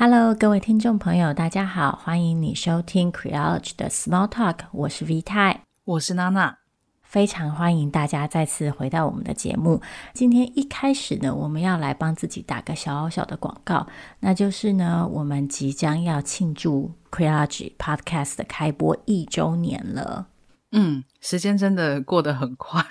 Hello，各位听众朋友，大家好，欢迎你收听 Creology 的 Small Talk，我是 V 太，我是娜娜，非常欢迎大家再次回到我们的节目。今天一开始呢，我们要来帮自己打个小小的广告，那就是呢，我们即将要庆祝 Creology Podcast 的开播一周年了。嗯，时间真的过得很快。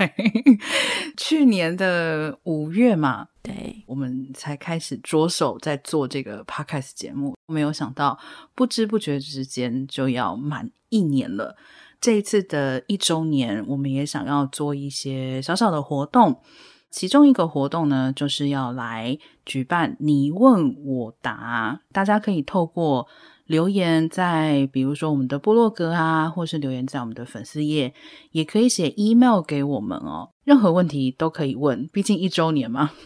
去年的五月嘛，对，我们才开始着手在做这个 podcast 节目，没有想到不知不觉之间就要满一年了。这一次的一周年，我们也想要做一些小小的活动，其中一个活动呢，就是要来举办你问我答，大家可以透过。留言在比如说我们的部落格啊，或是留言在我们的粉丝页，也可以写 email 给我们哦。任何问题都可以问，毕竟一周年嘛。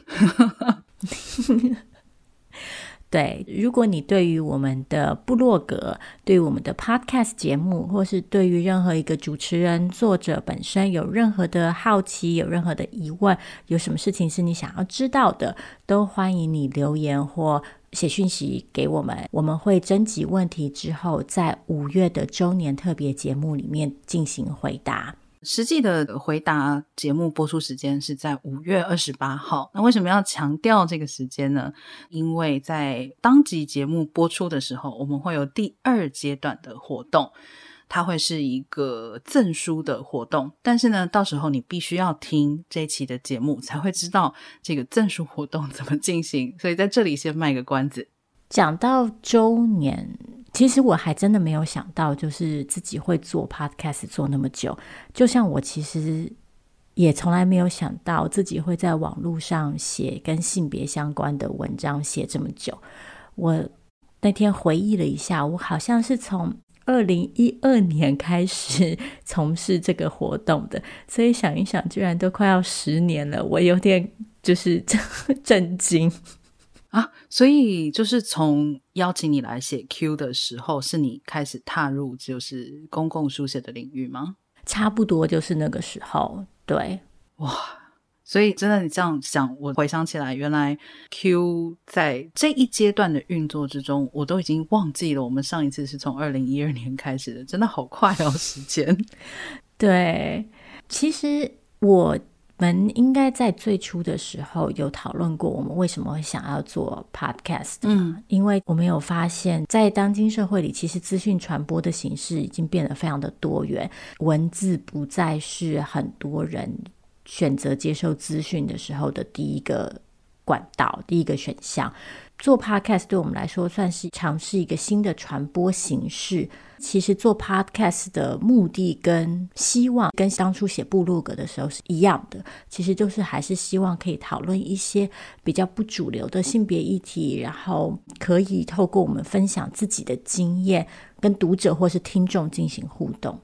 对，如果你对于我们的部落格、对于我们的 podcast 节目，或是对于任何一个主持人、作者本身有任何的好奇、有任何的疑问，有什么事情是你想要知道的，都欢迎你留言或写讯息给我们，我们会征集问题之后，在五月的周年特别节目里面进行回答。实际的回答节目播出时间是在五月二十八号。那为什么要强调这个时间呢？因为在当集节目播出的时候，我们会有第二阶段的活动。它会是一个赠书的活动，但是呢，到时候你必须要听这一期的节目，才会知道这个赠书活动 怎么进行。所以在这里先卖个关子。讲到周年，其实我还真的没有想到，就是自己会做 podcast 做那么久。就像我其实也从来没有想到自己会在网络上写跟性别相关的文章写这么久。我那天回忆了一下，我好像是从二零一二年开始从事这个活动的，所以想一想，居然都快要十年了，我有点就是震惊啊！所以就是从邀请你来写 Q 的时候，是你开始踏入就是公共书写的领域吗？差不多就是那个时候，对，哇。所以，真的，你这样想，我回想起来，原来 Q 在这一阶段的运作之中，我都已经忘记了。我们上一次是从二零一二年开始的，真的好快哦，时间。对，其实我们应该在最初的时候有讨论过，我们为什么会想要做 Podcast。嗯，因为我们有发现，在当今社会里，其实资讯传播的形式已经变得非常的多元，文字不再是很多人。选择接受资讯的时候的第一个管道，第一个选项。做 Podcast 对我们来说算是尝试一个新的传播形式。其实做 Podcast 的目的跟希望跟当初写部落格的时候是一样的，其实就是还是希望可以讨论一些比较不主流的性别议题，然后可以透过我们分享自己的经验，跟读者或是听众进行互动。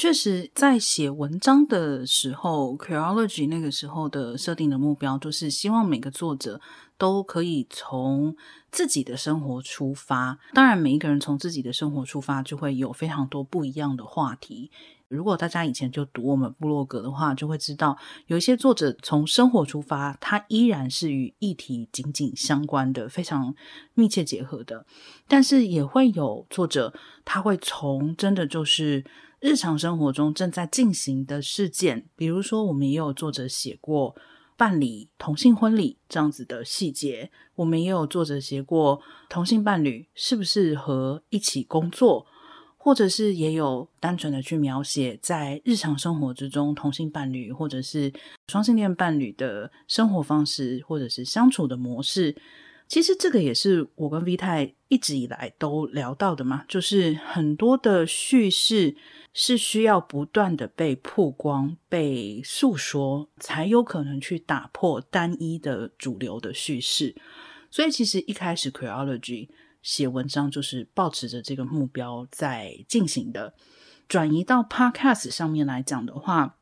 确实，在写文章的时候，Creology 那个时候的设定的目标，就是希望每个作者都可以从自己的生活出发。当然，每一个人从自己的生活出发，就会有非常多不一样的话题。如果大家以前就读我们部落格的话，就会知道，有一些作者从生活出发，他依然是与议题紧紧相关的，非常密切结合的。但是，也会有作者，他会从真的就是。日常生活中正在进行的事件，比如说，我们也有作者写过办理同性婚礼这样子的细节，我们也有作者写过同性伴侣适不适合一起工作，或者是也有单纯的去描写在日常生活之中同性伴侣或者是双性恋伴侣的生活方式，或者是相处的模式。其实这个也是我跟 V 太一直以来都聊到的嘛，就是很多的叙事是需要不断的被曝光、被诉说，才有可能去打破单一的主流的叙事。所以其实一开始 Creology 写文章就是抱持着这个目标在进行的。转移到 Podcast 上面来讲的话，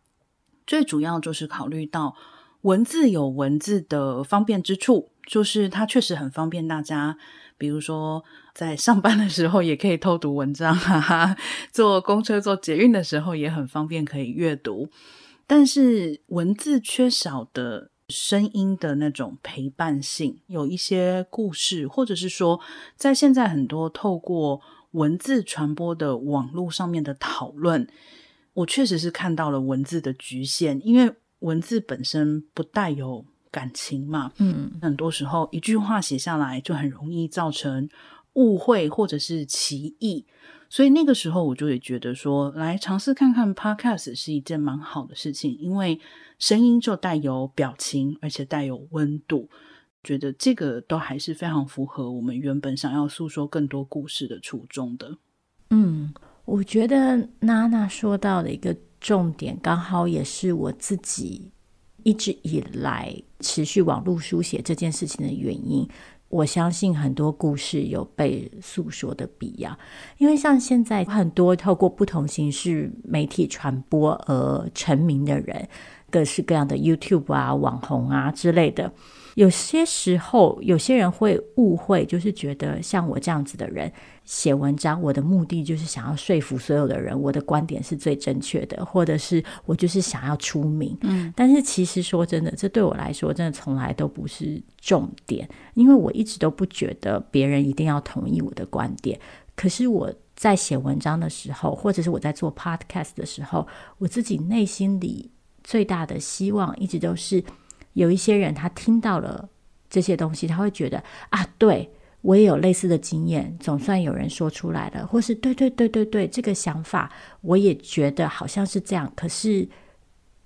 最主要就是考虑到文字有文字的方便之处。就是它确实很方便大家，比如说在上班的时候也可以偷读文章，哈哈，坐公车、坐捷运的时候也很方便可以阅读。但是文字缺少的声音的那种陪伴性，有一些故事，或者是说，在现在很多透过文字传播的网络上面的讨论，我确实是看到了文字的局限，因为文字本身不带有感情嘛，嗯，很多时候一句话写下来就很容易造成误会或者是歧义。所以那个时候，我就也觉得说，来尝试看看 Podcast 是一件蛮好的事情，因为声音就带有表情，而且带有温度，觉得这个都还是非常符合我们原本想要诉说更多故事的初衷的。嗯，我觉得娜娜说到的一个重点，刚好也是我自己一直以来持续网络书写这件事情的原因。我相信很多故事有被诉说的必要，因为像现在很多透过不同形式媒体传播而成名的人，各式各样的 YouTube 啊、网红啊之类的。有些时候，有些人会误会，就是觉得像我这样子的人写文章，我的目的就是想要说服所有的人，我的观点是最正确的，或者是我就是想要出名。嗯，但是其实说真的，这对我来说真的从来都不是重点，因为我一直都不觉得别人一定要同意我的观点。可是我在写文章的时候，或者是我在做 Podcast 的时候，我自己内心里最大的希望一直都是。有一些人，他听到了这些东西，他会觉得啊，对，我也有类似的经验，总算有人说出来了，或是对对对对对，这个想法我也觉得好像是这样，可是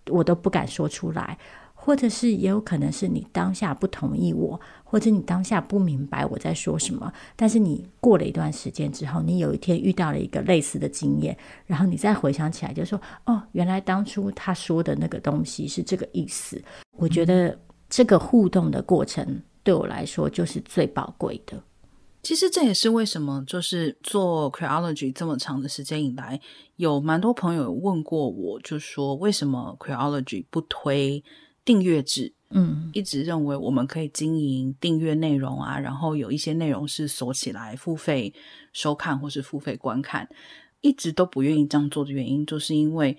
我都不敢说出来，或者是也有可能是你当下不同意我，或者你当下不明白我在说什么，但是你过了一段时间之后，你有一天遇到了一个类似的经验，然后你再回想起来，就说哦，原来当初他说的那个东西是这个意思。我觉得这个互动的过程对我来说就是最宝贵的。其实这也是为什么，就是做 Queerology 这么长的时间以来，有蛮多朋友问过我，就说为什么 Queerology 不推订阅制？嗯，一直认为我们可以经营订阅内容啊，然后有一些内容是锁起来付费收看或是付费观看，一直都不愿意这样做的原因，就是因为。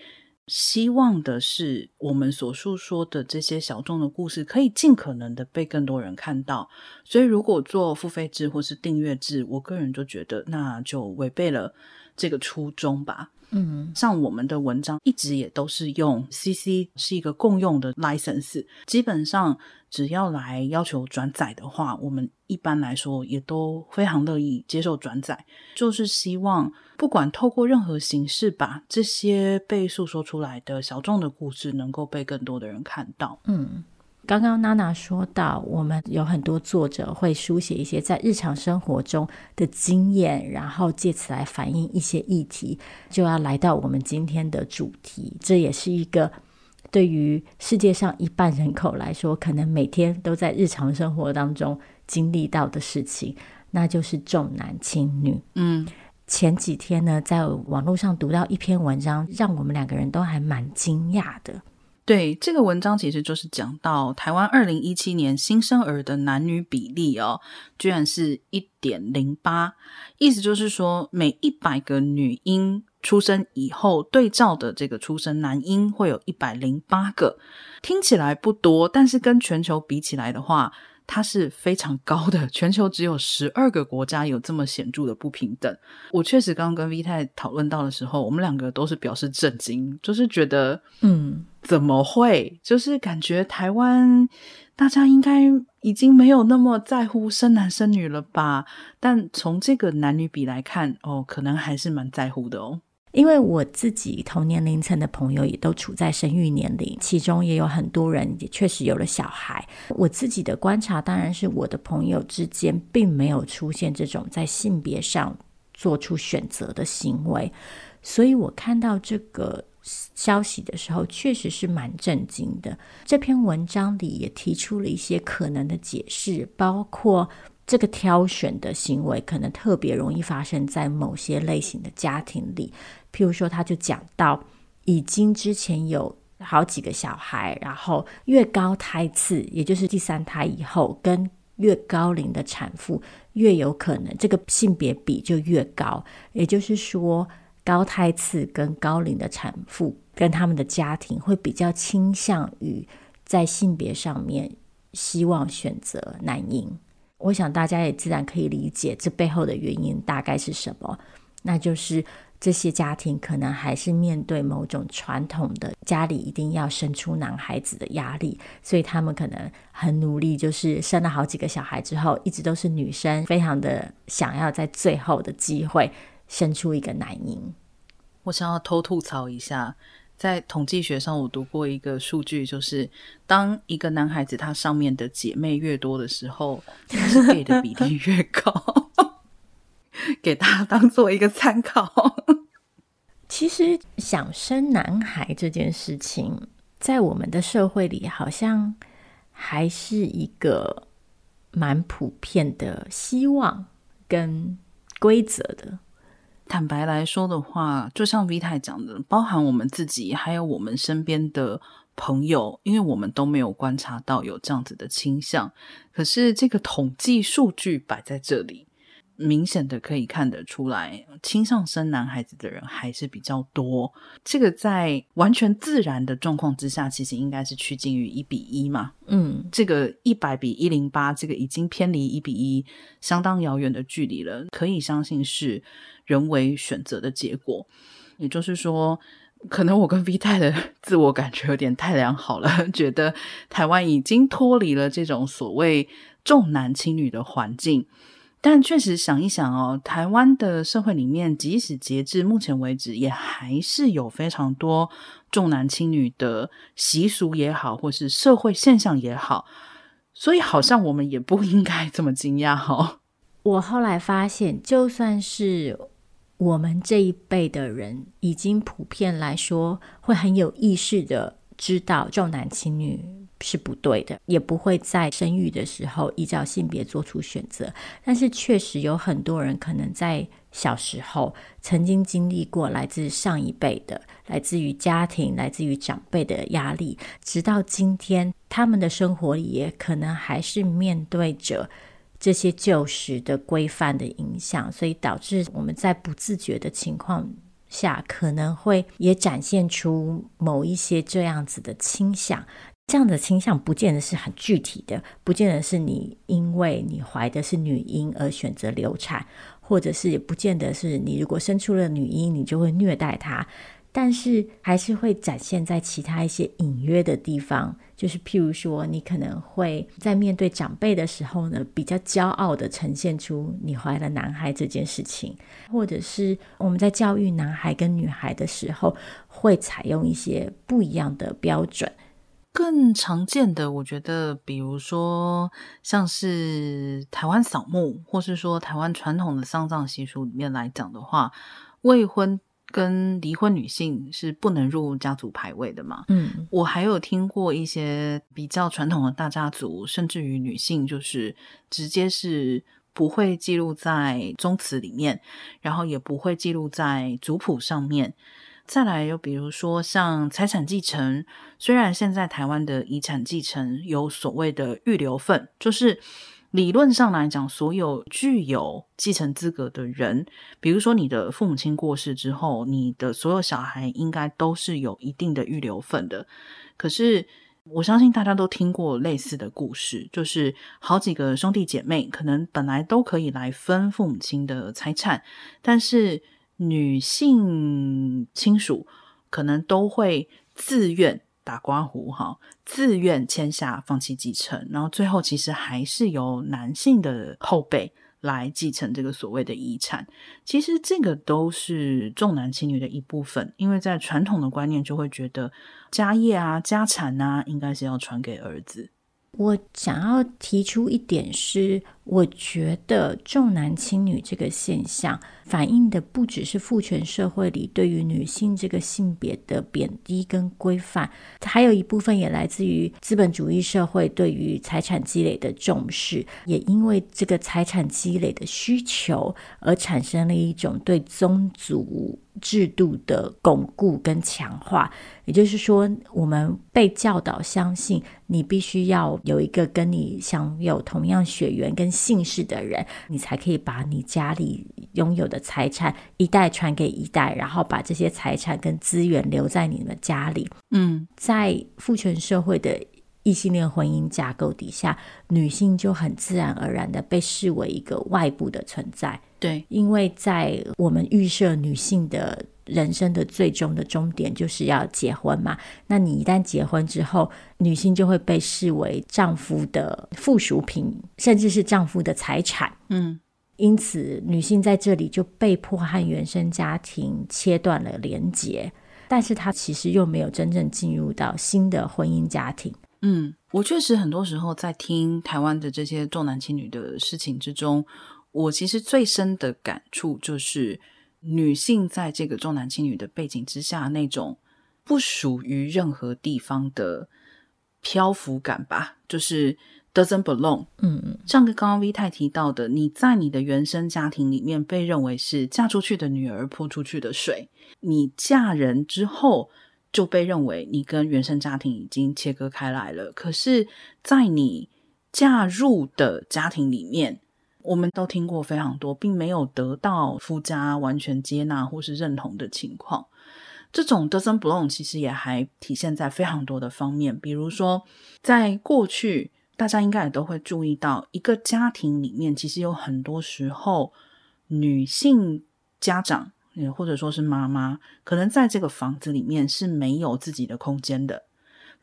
希望的是，我们所述说的这些小众的故事，可以尽可能的被更多人看到。所以，如果做付费制或是订阅制，我个人就觉得那就违背了这个初衷吧。嗯，像我们的文章一直也都是用 CC 是一个共用的 license，基本上只要来要求转载的话，我们一般来说也都非常乐意接受转载，就是希望不管透过任何形式，把这些被诉说出来的小众的故事能够被更多的人看到。嗯。刚刚娜娜说到，我们有很多作者会书写一些在日常生活中的经验，然后借此来反映一些议题，就要来到我们今天的主题。这也是一个对于世界上一半人口来说，可能每天都在日常生活当中经历到的事情，那就是重男轻女。嗯，前几天呢，在网络上读到一篇文章，让我们两个人都还蛮惊讶的。对，这个文章其实就是讲到台湾二零一七年新生儿的男女比例哦，居然是一点零八，意思就是说每一百个女婴出生以后，对照的这个出生男婴会有一百零八个，听起来不多，但是跟全球比起来的话，它是非常高的，全球只有十二个国家有这么显著的不平等。我确实刚刚跟 V 太讨论到的时候，我们两个都是表示震惊，就是觉得，嗯，怎么会？就是感觉台湾大家应该已经没有那么在乎生男生女了吧？但从这个男女比来看，哦，可能还是蛮在乎的哦。因为我自己同年龄层的朋友也都处在生育年龄，其中也有很多人也确实有了小孩。我自己的观察当然是我的朋友之间并没有出现这种在性别上做出选择的行为，所以我看到这个消息的时候确实是蛮震惊的。这篇文章里也提出了一些可能的解释，包括。这个挑选的行为可能特别容易发生在某些类型的家庭里，譬如说，他就讲到，已经之前有好几个小孩，然后越高胎次，也就是第三胎以后，跟越高龄的产妇越有可能这个性别比就越高，也就是说，高胎次跟高龄的产妇跟他们的家庭会比较倾向于。在性别上面希望选择男婴。我想大家也自然可以理解这背后的原因大概是什么，那就是。这些家庭可能还是面对某种传统的家里一定要生出男孩子的压力，所以他们可能很努力，就是生了好几个小孩之后，一直都是女生，非常的想要在最后的机会生出一个男婴。我想要偷吐槽一下，在统计学上，我读过一个数据，就是当一个男孩子他上面的姐妹越多的时候，他是 gay 的比例越高。给大家当做一个参考。其实想生男孩这件事情，在我们的社会里，好像还是一个蛮普遍的希望跟规则的。坦白来说的话，就像 V 太讲的，包含我们自己，还有我们身边的朋友，因为我们都没有观察到有这样子的倾向，可是这个统计数据摆在这里。明显的可以看得出来，倾向生男孩子的人还是比较多。这个在完全自然的状况之下，其实应该是趋近于一比一嘛。嗯，这个一百比一零八，这个已经偏离一比一相当遥远的距离了。可以相信是人为选择的结果。也就是说，可能我跟 V 太的 自我感觉有点太良好了，觉得台湾已经脱离了这种所谓重男轻女的环境。但确实想一想哦，台湾的社会里面，即使截至目前为止，也还是有非常多重男轻女的习俗也好，或是社会现象也好，所以好像我们也不 应该这么惊讶哦。我后来发现，就算是我们这一辈的人，已经普遍来说会很有意识的知道重男轻女。是不对的，也不会在生育的时候依照性别做出选择。但是确实有很多人可能在小时候曾经经历过来自上一辈的、来自于家庭、来自于长辈的压力，直到今天他们的生活里也可能还是面对着这些旧时的规范的影响，所以导致我们在不自觉的情况下，可能会也展现出某一些这样子的倾向。这样的倾向不见得是很具体的，不见得是你因为你怀的是女婴而选择流产，或者是也不见得是你如果生出了女婴，你就会虐待她。但是还是会展现在其他一些隐约的地方，就是譬如说，你可能会在面对长辈的时候呢，比较骄傲的呈现出你怀了男孩这件事情，或者是我们在教育男孩跟女孩的时候，会采用一些不一样的标准。更常见的，我觉得，比如说像是台湾扫墓，或是说台湾传统的丧葬习俗里面来讲的话，未婚跟离婚女性是不能入家族牌位的嘛。嗯，我还有听过一些比较传统的大家族，甚至于女性就是直接是不会记录在宗祠里面，然后也不会记录在族谱上面。再来，又比如说像财产继承，虽然现在台湾的遗产继承有所谓的预留份，就是理论上来讲，所有具有继承资格的人，比如说你的父母亲过世之后，你的所有小孩应该都是有一定的预留份的。可是我相信大家都听过类似的故事，就是好几个兄弟姐妹可能本来都可以来分父母亲的财产，但是女性亲属可能都会自愿打刮胡哈，自愿签下放弃继承，然后最后其实还是由男性的后辈来继承这个所谓的遗产。其实这个都是重男轻女的一部分，因为在传统的观念就会觉得家业啊、家产啊，应该是要传给儿子。我想要提出一点是，我觉得重男轻女这个现象反映的不只是父权社会里对于女性这个性别的贬低跟规范，还有一部分也来自于资本主义社会对于财产积累的重视，也因为这个财产积累的需求而产生了一种对宗族制度的巩固跟强化。也就是说，我们被教导相信你必须要有一个跟你享有同样血缘跟姓氏的人，你才可以把你家里拥有的财产一代传给一代，然后把这些财产跟资源留在你们家里。嗯，在父权社会的异性恋婚姻架构底下，女性就很自然而然的被视为一个外部的存在。对，因为在我们预设女性的人生的最终的终点就是要结婚嘛，那你一旦结婚之后，女性就会被视为丈夫的附属品，甚至是丈夫的财产。嗯，因此女性在这里就被迫和原生家庭切断了连结，但是她其实又没有真正进入到新的婚姻家庭。嗯，我确实很多时候在听台湾的这些重男轻女的事情之中。我其实最深的感触就是，女性在这个重男轻女的背景之下，那种不属于任何地方的漂浮感吧，就是 doesn't belong。嗯嗯，像个刚刚 V 太提到的，你在你的原生家庭里面被认为是嫁出去的女儿泼出去的水，你嫁人之后就被认为你跟原生家庭已经切割开来了。可是，在你嫁入的家庭里面，我们都听过非常多，并没有得到夫家完全接纳或是认同的情况。这种 doesn't blow 其实也还体现在非常多的方面，比如说，在过去，大家应该也都会注意到，一个家庭里面其实有很多时候，女性家长，也或者说是妈妈，可能在这个房子里面是没有自己的空间的。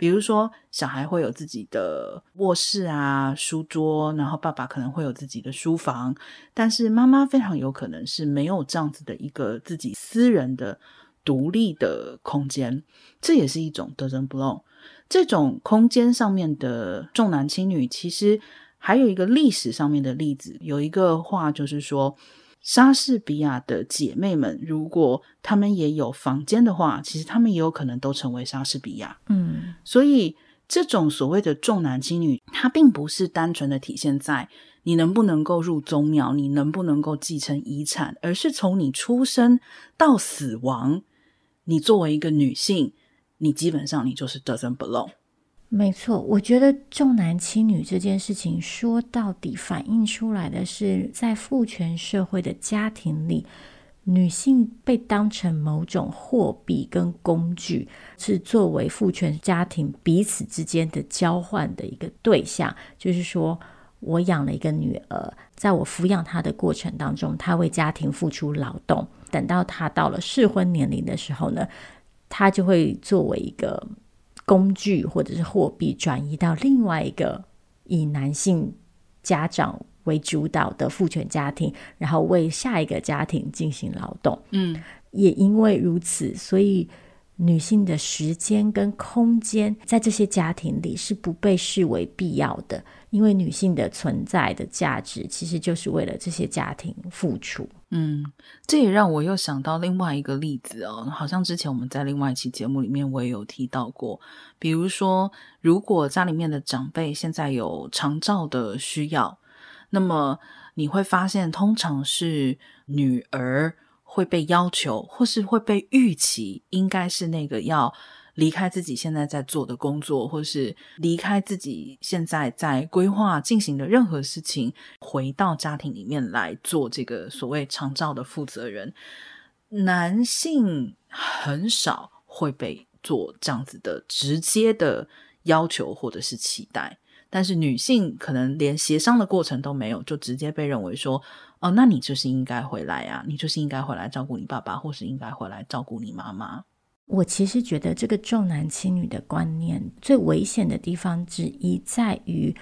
比如说，小孩会有自己的卧室啊、书桌，然后爸爸可能会有自己的书房，但是妈妈非常有可能是没有这样子的一个自己私人的独立的空间，这也是一种 doesn't belong。这种空间上面的重男轻女，其实还有一个历史上面的例子，有一个话就是说。莎士比亚的姐妹们，如果她们也有房间的话，其实她们也有可能都成为莎士比亚。嗯，所以这种所谓的重男轻女，它并不是单纯的体现在你能不能够入宗庙，你能不能够继承遗产，而是从你出生到死亡，你作为一个女性，你基本上你就是 doesn't belong。没错，我觉得重男轻女这件事情说到底反映出来的是，在父权社会的家庭里，女性被当成某种货币跟工具，是作为父权家庭彼此之间的交换的一个对象。就是说，我养了一个女儿，在我抚养她的过程当中，她为家庭付出劳动，等到她到了适婚年龄的时候呢，她就会作为一个。工具或者是货币转移到另外一个以男性家长为主导的父权家庭，然后为下一个家庭进行劳动。嗯，也因为如此，所以女性的时间跟空间在这些家庭里是不被视为必要的，因为女性的存在的价值其实就是为了这些家庭付出。嗯，这也让我又想到另外一个例子哦，好像之前我们在另外一期节目里面我也有提到过，比如说，如果家里面的长辈现在有长照的需要，那么你会发现，通常是女儿会被要求，或是会被预期，应该是那个要。离开自己现在在做的工作，或是离开自己现在在规划进行的任何事情，回到家庭里面来做这个所谓长照的负责人。男性很少会被做这样子的直接的要求或者是期待，但是女性可能连协商的过程都没有，就直接被认为说：“哦，那你就是应该回来啊，你就是应该回来照顾你爸爸，或是应该回来照顾你妈妈。”我其实觉得这个重男轻女的观念最危险的地方之一，在于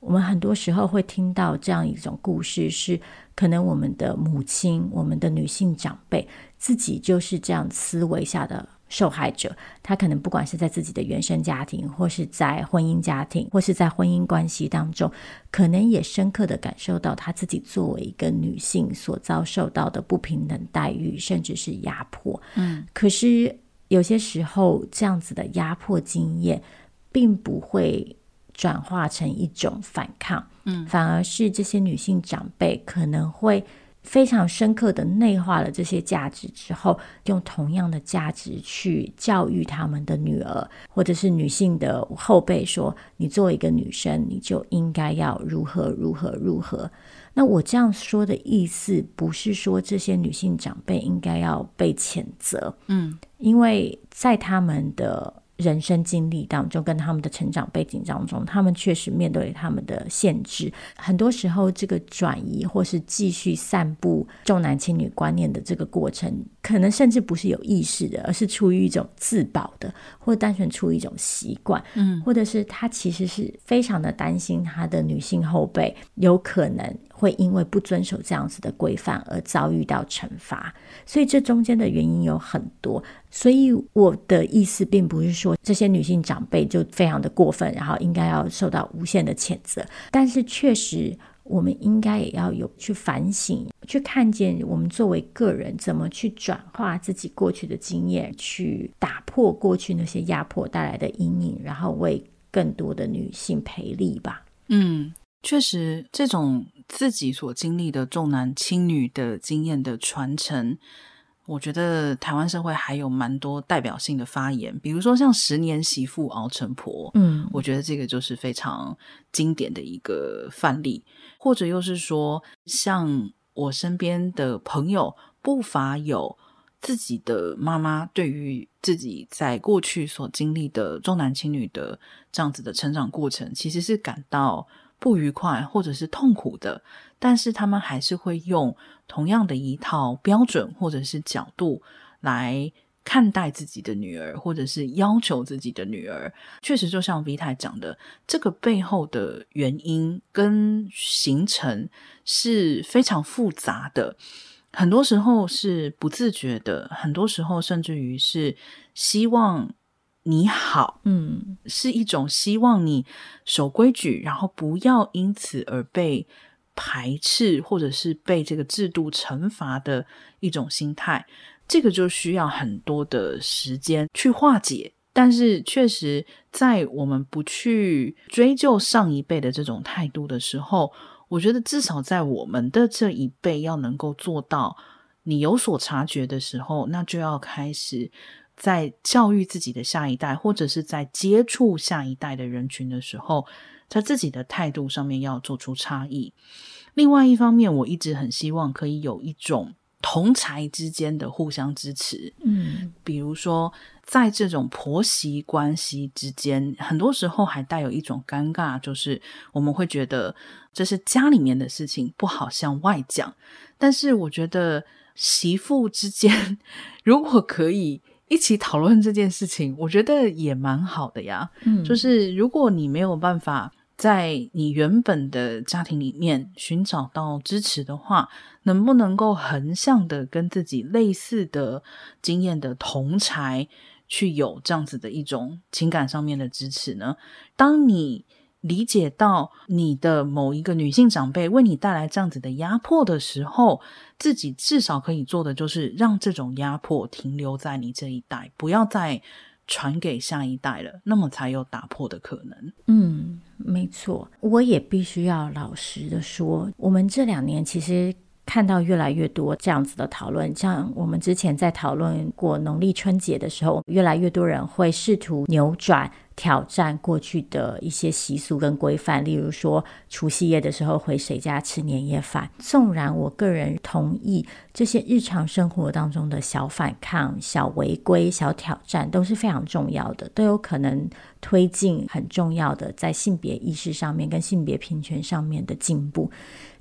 我们很多时候会听到这样一种故事：是可能我们的母亲、我们的女性长辈自己就是这样思维下的受害者。他可能不管是在自己的原生家庭，或是在婚姻家庭，或是在婚姻关系当中，可能也深刻的感受到他自己作为一个女性所遭受到的不平等待遇，甚至是压迫。嗯，可是。有些时候，这样子的压迫经验，并不会转化成一种反抗，嗯，反而是这些女性长辈可能会非常深刻的内化了这些价值之后，用同样的价值去教育他们的女儿，或者是女性的后辈说：“你作为一个女生，你就应该要如何如何如何。”那我这样说的意思，不是说这些女性长辈应该要被谴责，嗯，因为在他们的人生经历当中，跟他们的成长背景当中，他们确实面对他们的限制。很多时候，这个转移或是继续散布重男轻女观念的这个过程，可能甚至不是有意识的，而是出于一种自保的，或单纯出于一种习惯，嗯，或者是他其实是非常的担心他的女性后辈有可能。会因为不遵守这样子的规范而遭遇到惩罚，所以这中间的原因有很多。所以我的意思并不是说这些女性长辈就非常的过分，然后应该要受到无限的谴责。但是确实，我们应该也要有去反省，去看见我们作为个人怎么去转化自己过去的经验，去打破过去那些压迫带来的阴影，然后为更多的女性赔力吧。嗯，确实这种。自己所经历的重男轻女的经验的传承，我觉得台湾社会还有蛮多代表性的发言，比如说像“十年媳妇熬成婆”，嗯，我觉得这个就是非常经典的一个范例，或者又是说，像我身边的朋友，不乏有自己的妈妈对于自己在过去所经历的重男轻女的这样子的成长过程，其实是感到。不愉快或者是痛苦的，但是他们还是会用同样的一套标准或者是角度来看待自己的女儿，或者是要求自己的女儿。确实，就像 V 太讲的，这个背后的原因跟形成是非常复杂的，很多时候是不自觉的，很多时候甚至于是希望。你好，嗯，是一种希望你守规矩，然后不要因此而被排斥，或者是被这个制度惩罚的一种心态。这个就需要很多的时间去化解。但是，确实在我们不去追究上一辈的这种态度的时候，我觉得至少在我们的这一辈要能够做到，你有所察觉的时候，那就要开始。在教育自己的下一代，或者是在接触下一代的人群的时候，在自己的态度上面要做出差异。另外一方面，我一直很希望可以有一种同才之间的互相支持。嗯，比如说在这种婆媳关系之间，很多时候还带有一种尴尬，就是我们会觉得这是家里面的事情，不好向外讲。但是我觉得媳妇之间，如果可以。一起讨论这件事情，我觉得也蛮好的呀。嗯，就是如果你没有办法在你原本的家庭里面寻找到支持的话，能不能够横向的跟自己类似的经验的同才去有这样子的一种情感上面的支持呢？当你理解到你的某一个女性长辈为你带来这样子的压迫的时候，自己至少可以做的就是让这种压迫停留在你这一代，不要再传给下一代了，那么才有打破的可能。嗯，没错，我也必须要老实的说，我们这两年其实看到越来越多这样子的讨论，像我们之前在讨论过农历春节的时候，越来越多人会试图扭转。挑战过去的一些习俗跟规范，例如说除夕夜的时候回谁家吃年夜饭。纵然我个人同意这些日常生活当中的小反抗、小违规、小挑战都是非常重要的，都有可能推进很重要的在性别意识上面跟性别平权上面的进步。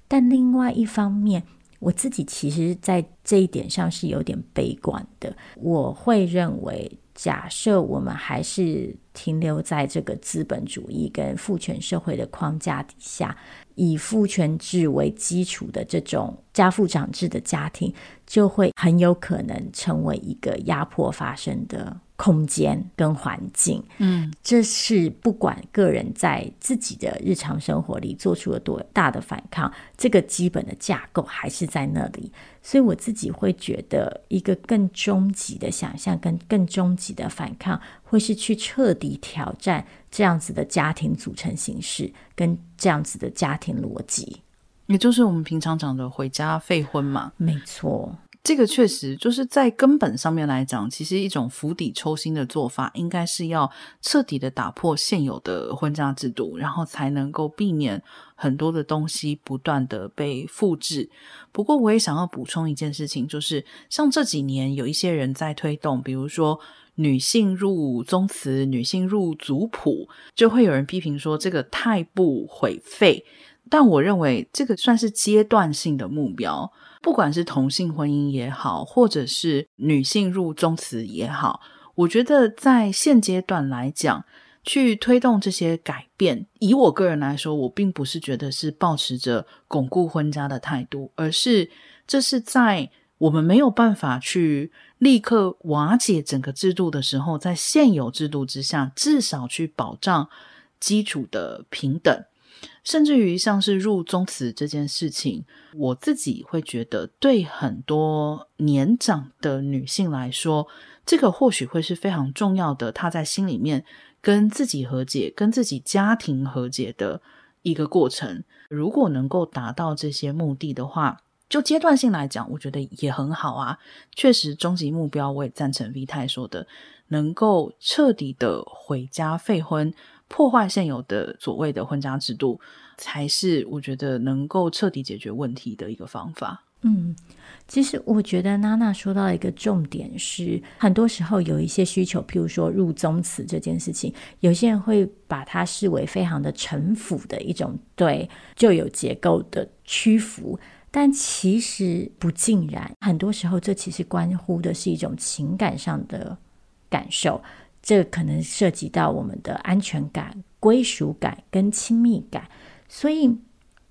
但另外一方面，我自己其实在这一点上是有点悲观的，我会认为。假设我们还是停留在这个资本主义跟父权社会的框架底下，以父权制为基础的这种家父长制的家庭，就会很有可能成为一个压迫发生的空间跟环境，嗯，这是不管个人在自己的日常生活里做出了多大的反抗，这个基本的架构还是在那里。所以我自己会觉得，一个更终极的想象跟更终极的反抗，会是去彻底挑战这样子的家庭组成形式跟这样子的家庭逻辑，也就是我们平常讲的“回家废婚”嘛。没错。这个确实就是在根本上面来讲，其实一种釜底抽薪的做法，应该是要彻底的打破现有的婚嫁制度，然后才能够避免很多的东西不断的被复制。不过，我也想要补充一件事情，就是像这几年有一些人在推动，比如说女性入宗祠、女性入族谱，就会有人批评说这个太不毁废。但我认为这个算是阶段性的目标。不管是同性婚姻也好，或者是女性入宗祠也好，我觉得在现阶段来讲，去推动这些改变，以我个人来说，我并不是觉得是抱持着巩固婚家的态度，而是这是在我们没有办法去立刻瓦解整个制度的时候，在现有制度之下，至少去保障基础的平等。甚至于像是入宗祠这件事情，我自己会觉得，对很多年长的女性来说，这个或许会是非常重要的。她在心里面跟自己和解、跟自己家庭和解的一个过程。如果能够达到这些目的的话，就阶段性来讲，我觉得也很好啊。确实，终极目标我也赞成 V 太说的，能够彻底的毁家废婚。破坏现有的所谓的婚家制度，才是我觉得能够彻底解决问题的一个方法。嗯，其实我觉得娜娜说到一个重点是，很多时候有一些需求，譬如说入宗祠这件事情，有些人会把它视为非常的臣服的一种对旧有结构的屈服，但其实不尽然。很多时候，这其实关乎的是一种情感上的感受。这可能涉及到我们的安全感、归属感跟亲密感，所以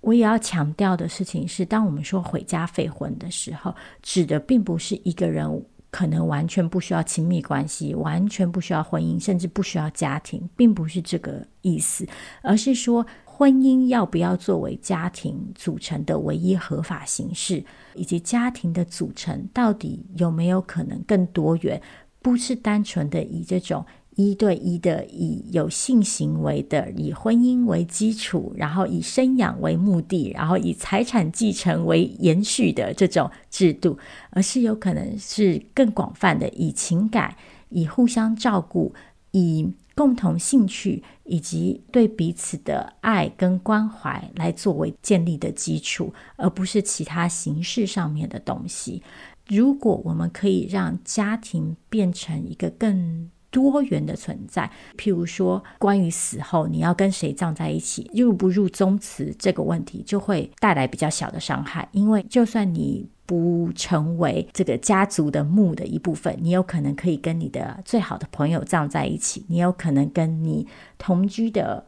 我也要强调的事情是，当我们说毁家废婚的时候，指的并不是一个人可能完全不需要亲密关系、完全不需要婚姻，甚至不需要家庭，并不是这个意思，而是说婚姻要不要作为家庭组成的唯一合法形式，以及家庭的组成到底有没有可能更多元。不是单纯的以这种一对一的、以有性行为的、以婚姻为基础，然后以生养为目的，然后以财产继承为延续的这种制度，而是有可能是更广泛的，以情感、以互相照顾、以共同兴趣以及对彼此的爱跟关怀来作为建立的基础，而不是其他形式上面的东西。如果我们可以让家庭变成一个更多元的存在，譬如说，关于死后你要跟谁葬在一起，入不入宗祠这个问题，就会带来比较小的伤害。因为就算你不成为这个家族的墓的一部分，你有可能可以跟你的最好的朋友葬在一起，你有可能跟你同居的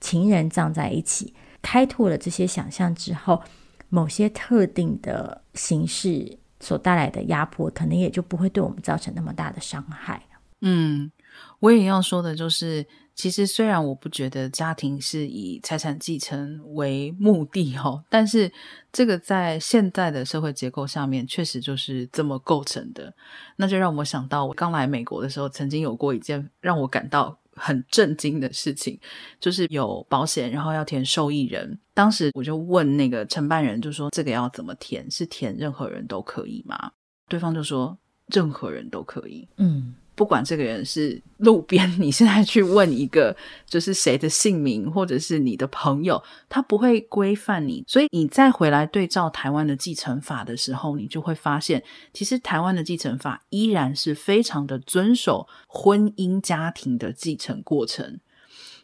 情人葬在一起。开拓了这些想象之后，某些特定的形式。所带来的压迫，可能也就不会对我们造成那么大的伤害。嗯，我也要说的就是，其实虽然我不觉得家庭是以财产继承为目的哦，但是这个在现在的社会结构下面，确实就是这么构成的。那就让我想到，我刚来美国的时候，曾经有过一件让我感到。很震惊的事情，就是有保险，然后要填受益人。当时我就问那个承办人，就说这个要怎么填？是填任何人都可以吗？对方就说任何人都可以。嗯。不管这个人是路边，你现在去问一个，就是谁的姓名，或者是你的朋友，他不会规范你。所以你再回来对照台湾的继承法的时候，你就会发现，其实台湾的继承法依然是非常的遵守婚姻家庭的继承过程。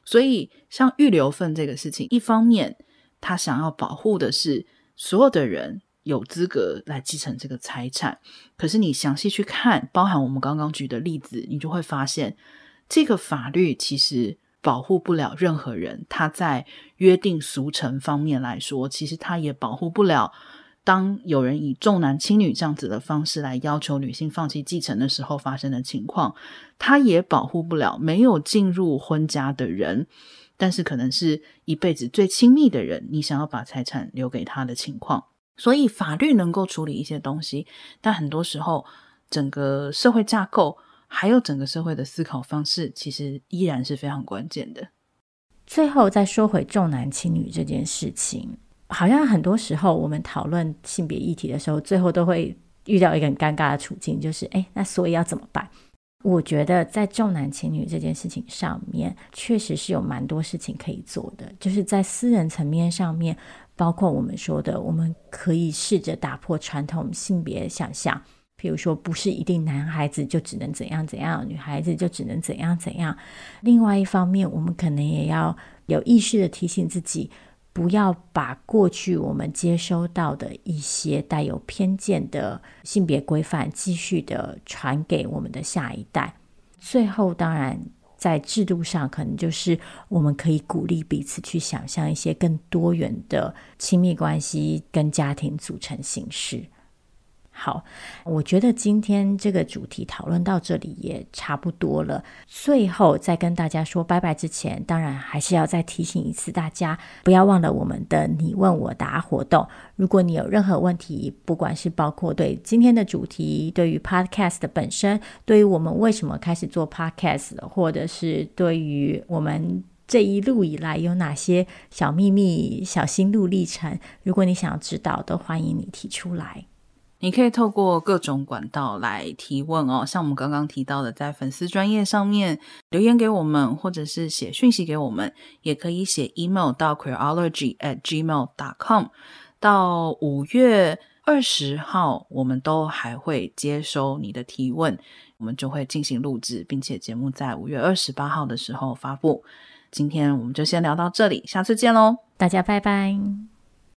所以，像预留份这个事情，一方面他想要保护的是所有的人。有资格来继承这个财产，可是你详细去看，包含我们刚刚举的例子，你就会发现，这个法律其实保护不了任何人。他在约定俗成方面来说，其实他也保护不了。当有人以重男轻女这样子的方式来要求女性放弃继承的时候发生的情况，他也保护不了没有进入婚家的人，但是可能是一辈子最亲密的人，你想要把财产留给他的情况。所以法律能够处理一些东西，但很多时候，整个社会架构还有整个社会的思考方式，其实依然是非常关键的。最后再说回重男轻女这件事情，好像很多时候我们讨论性别议题的时候，最后都会遇到一个很尴尬的处境，就是哎，那所以要怎么办？我觉得在重男轻女这件事情上面，确实是有蛮多事情可以做的。就是在私人层面上面，包括我们说的，我们可以试着打破传统性别想象，譬如说，不是一定男孩子就只能怎样怎样，女孩子就只能怎样怎样。另外一方面，我们可能也要有意识地提醒自己。不要把过去我们接收到的一些带有偏见的性别规范继续的传给我们的下一代。最后，当然在制度上，可能就是我们可以鼓励彼此去想象一些更多元的亲密关系跟家庭组成形式。好，我觉得今天这个主题讨论到这里也差不多了。最后在跟大家说拜拜之前，当然还是要再提醒一次大家，不要忘了我们的你问我答活动。如果你有任何问题，不管是包括对今天的主题、对于 Podcast 的本身、对于我们为什么开始做 Podcast，或者是对于我们这一路以来有哪些小秘密、小心路历程，如果你想要知道，都欢迎你提出来。你可以透过各种管道来提问哦，像我们刚刚提到的，在粉丝专页上面留言给我们，或者是写讯息给我们，也可以写 email 到 queerology at gmail dot com。到五月二十号，我们都还会接收你的提问，我们就会进行录制，并且节目在五月二十八号的时候发布。今天我们就先聊到这里，下次见喽，大家拜拜。